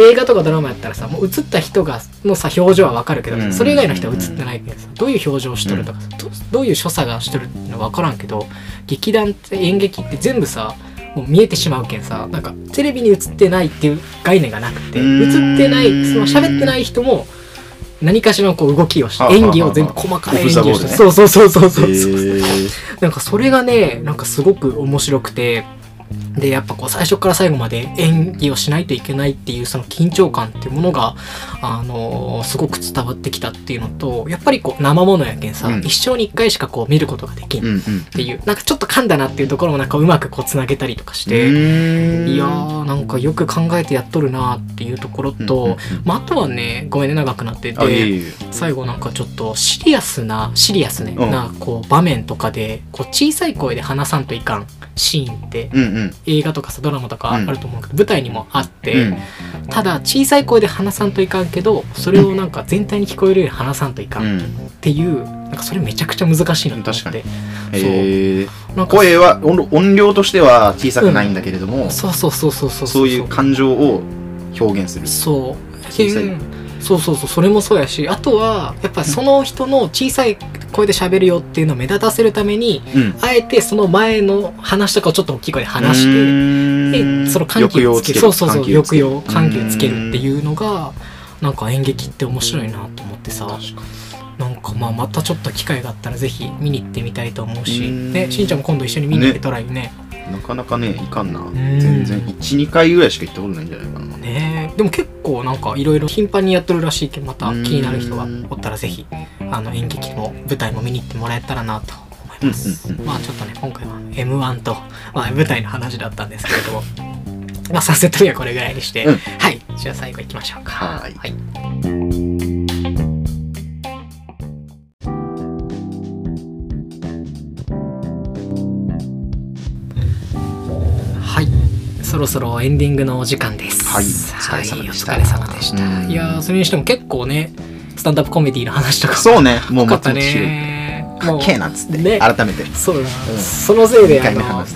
映画とかドラマやったらさもう映った人がのさ表情はわかるけどそれ以外の人は映ってないけどさどういう表情しとるとかさどどういう所作がしとるってのは分からんけど劇団って演劇って全部さもう見えてしまうけんさなんかテレビに映ってないっていう概念がなくてうん。映ってないその喋ってない人も何かしらのこう動きをして演技を全部細かい演技をして、そうそうそうそうそう、えー。なんかそれがねなんかすごく面白くてでやっぱこう最初から最後まで演技をしないといけないっていうその緊張感っていうものが、あのーすごく伝わってきたっていうのとやっぱりこう生ものやけんさ、うん。一生に一回しかこう見ることができんっうんうんていう、なんかちょっと噛んだなっていうところもなんかうまくこうつなげたりとかして、いやーなんかよく考えてやっとるなっていうところと、うんうんうん。まあ、あとはねごめんね長くなってて最後なんかちょっとシリアスなシリアスね、うん。なこう場面とかでこう小さい声で話さんといかんシーンってうんうん映画とかさドラマとかあうん。ると思うけど、舞台にもあって、うん。ただ小さい声で話さんといかんけどそれをなんか全体に聞こえるように話さんといかうん。んっていう、なんかそれめちゃくちゃ難しいなと思って。確え声は音音量としては小さくないんだけれどもそうそうそうそうそうそう。いう感情を表現する。そう。そうそうそう。それもそうやしあとはやっぱその人の小さい声で喋るよっていうのを目立たせるためにうん。あえてその前の話とかをちょっと大きい声で話しててでその緩急をつける。そうそうそう抑揚緩急つけるってういうのがなんか演劇って面白いなと思ってさ。なんかまあまたちょっと機会があったらぜひ見に行ってみたいと思うし。うん。ねしんちゃんも今度一緒に見に行けたらいいね。になかなかね、いかんな。ん全然、1、2回ぐらいしか行ったことないんじゃないかな。ねでも結構なんかいろいろ頻繁にやってるらしいけどまた気になる人がおったらぜひあの演劇も舞台も見に行ってもらえたらなと思います、まあちょっとね今回は m 1と、まあ、舞台の話だったんですけれどもまあさせとにはこれぐらいにして、うん。はい。じゃあ最後行きましょうか。はいそろそろエンディングのお時間です。はいお疲れ様でした。はいお疲れ様でした。うん。いやーそれにしても結構ねスタンダップコメディの話とかそうね、もう多かったね。かっけえなっつって、ね。改めて。そうだな、うん。そのせいで2回目あの。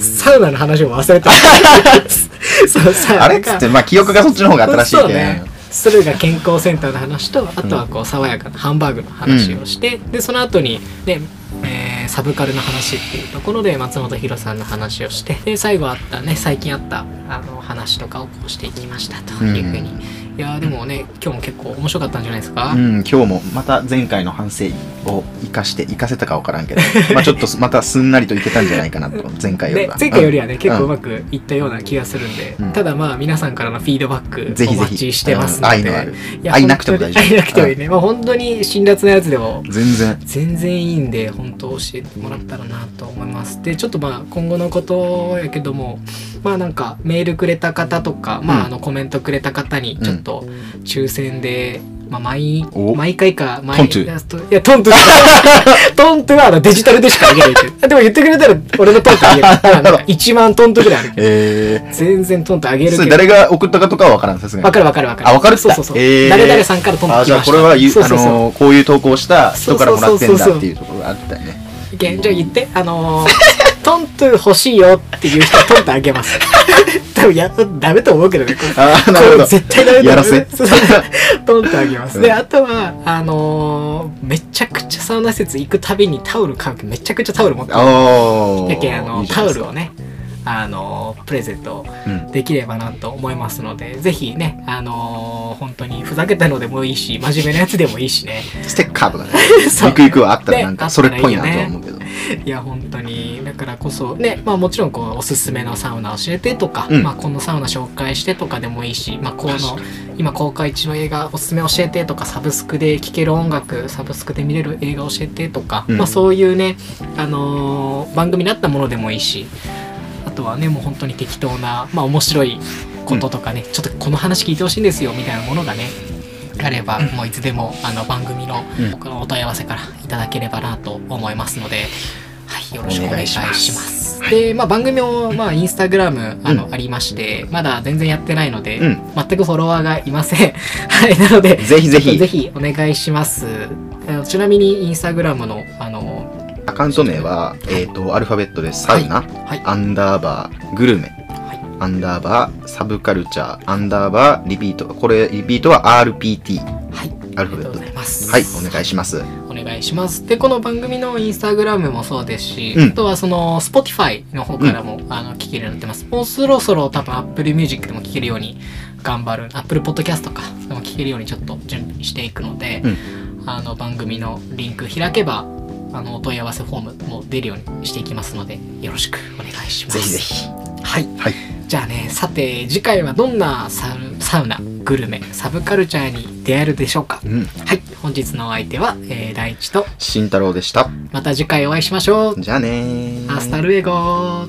サウナの話を忘れてた。そうさあれっつって、まあ記憶がそっちの方が新しいけね。駿河健康センターの話とあとはこう爽やかなハンバーグの話をして、でその後にね、えーサブカルの話っていうところで松本博さんの話をしてで最後あったね最近あったあの話とかをこうしていきましたというふうに、いやーでもね今日も結構面白かったんじゃないですか、うん、今日もまた前回の反省を生かして、生かせたかわからんけど、まあちょっとまたすんなりといけたんじゃないかなと、前回よりは。で前回よりはね、うん結構うまくいったような気がするんで、うん。ただまあ皆さんからのフィードバックぜひぜひ。お待ちしてますので、うん愛のある。いや愛なくても大丈夫。愛なくてもいいね、まあ本当に辛辣なやつでも全然。全然いいんで本当教えてもらったらなと思います。でちょっとまあ今後のことやけどもまあなんかメールくれた方とか、まうん。ああのコメントくれた方にちょっと抽選で、まあ毎お？毎回か毎トントゥ？いやトントゥ。トントゥ。はあのデジタルでしかあげないけどでも言ってくれたら俺のトントゥあげる。か1万トントゥぐらいあるけど。え全然トントゥあげー、るけど。誰が送ったかとかはわからん、さすがに。わかるわかるわかる。あ、わかるそうそうそう、えー。誰々さんからトントゥあ、じゃあ来ましたこれはゆ、そうそうそう。あのーこういう投稿した人からもらってんだっていうところがあったよね。じゃあ言って、あのー、トントゥ欲しいよっていう人はトントゥあげます。多分や、ダメと思うけどね。あーなるほど絶対ダメだやらせトントゥあげます。うんで、あとは、あのー、めちゃくちゃサウナ施設行くたびにタオル買うめちゃくちゃタオル持ってる。おー。やけん、あの、タオルをね、あのー、プレゼントうん。できればなと思いますので、ぜひね、あのー、本当にふざけたのでもいいし、真面目なやつでもいいしね。ステッカーとかね。ゆくゆくはあったらなんねか、それっぽいなとは思うけど。いや本当にだからこそねまあもちろんこうおすすめのサウナ教えてとか、うんまあこのサウナ紹介してとかでもいいしまあこの今公開中の映画おすすめ教えてとかサブスクで聴ける音楽サブスクで見れる映画教えてとか、うんまあそういうねあのー番組になったものでもいいしあとはねもう本当に適当なまあ面白いこととかね、ちょっとこの話聞いてほしいんですよみたいなものがねあれば、もういつでもあの番組のうん。僕のお問い合わせからいただければなと思いますので、はい、よろしくお願いします。で、まあ、番組も、まあ、インスタグラムあの、うん。ありまして、まだ全然やってないので、うん。全くフォロワーがいません。はい、なので、ぜひぜひ。ぜひお願いします。ちなみに、インスタグラムの、あの、アカウント名は、えっ、と、アルファベットでサウナ、はい、アンダーバー、グルメ、はい、アンダーバー、サブカルチャー、アンダーバー、リピート。これ、リピートは RPT。はい、アルファベットありがとうございます。はい、お願いします。お願いします。で、この番組のインスタグラムもそうですし、うんあとはその Spotify の方からも、あの聞けるようになってます。もうそろそろ多分 Apple Music でも聞けるように頑張る。Apple Podcast とかでも聞けるようにちょっと準備していくので、うんあの番組のリンク開けば、あのお問い合わせフォームも出るようにしていきますので、よろしくお願いします。ぜひぜひ。はい。はい。じゃあね、さて次回はどんなサウサウナ、グルメ、サブカルチャーに出会えるでしょうか？うん。はい。本日のお相手は、えー、大地と慎太郎でした。また次回お会いしましょう。じゃあねー。 Hasta luego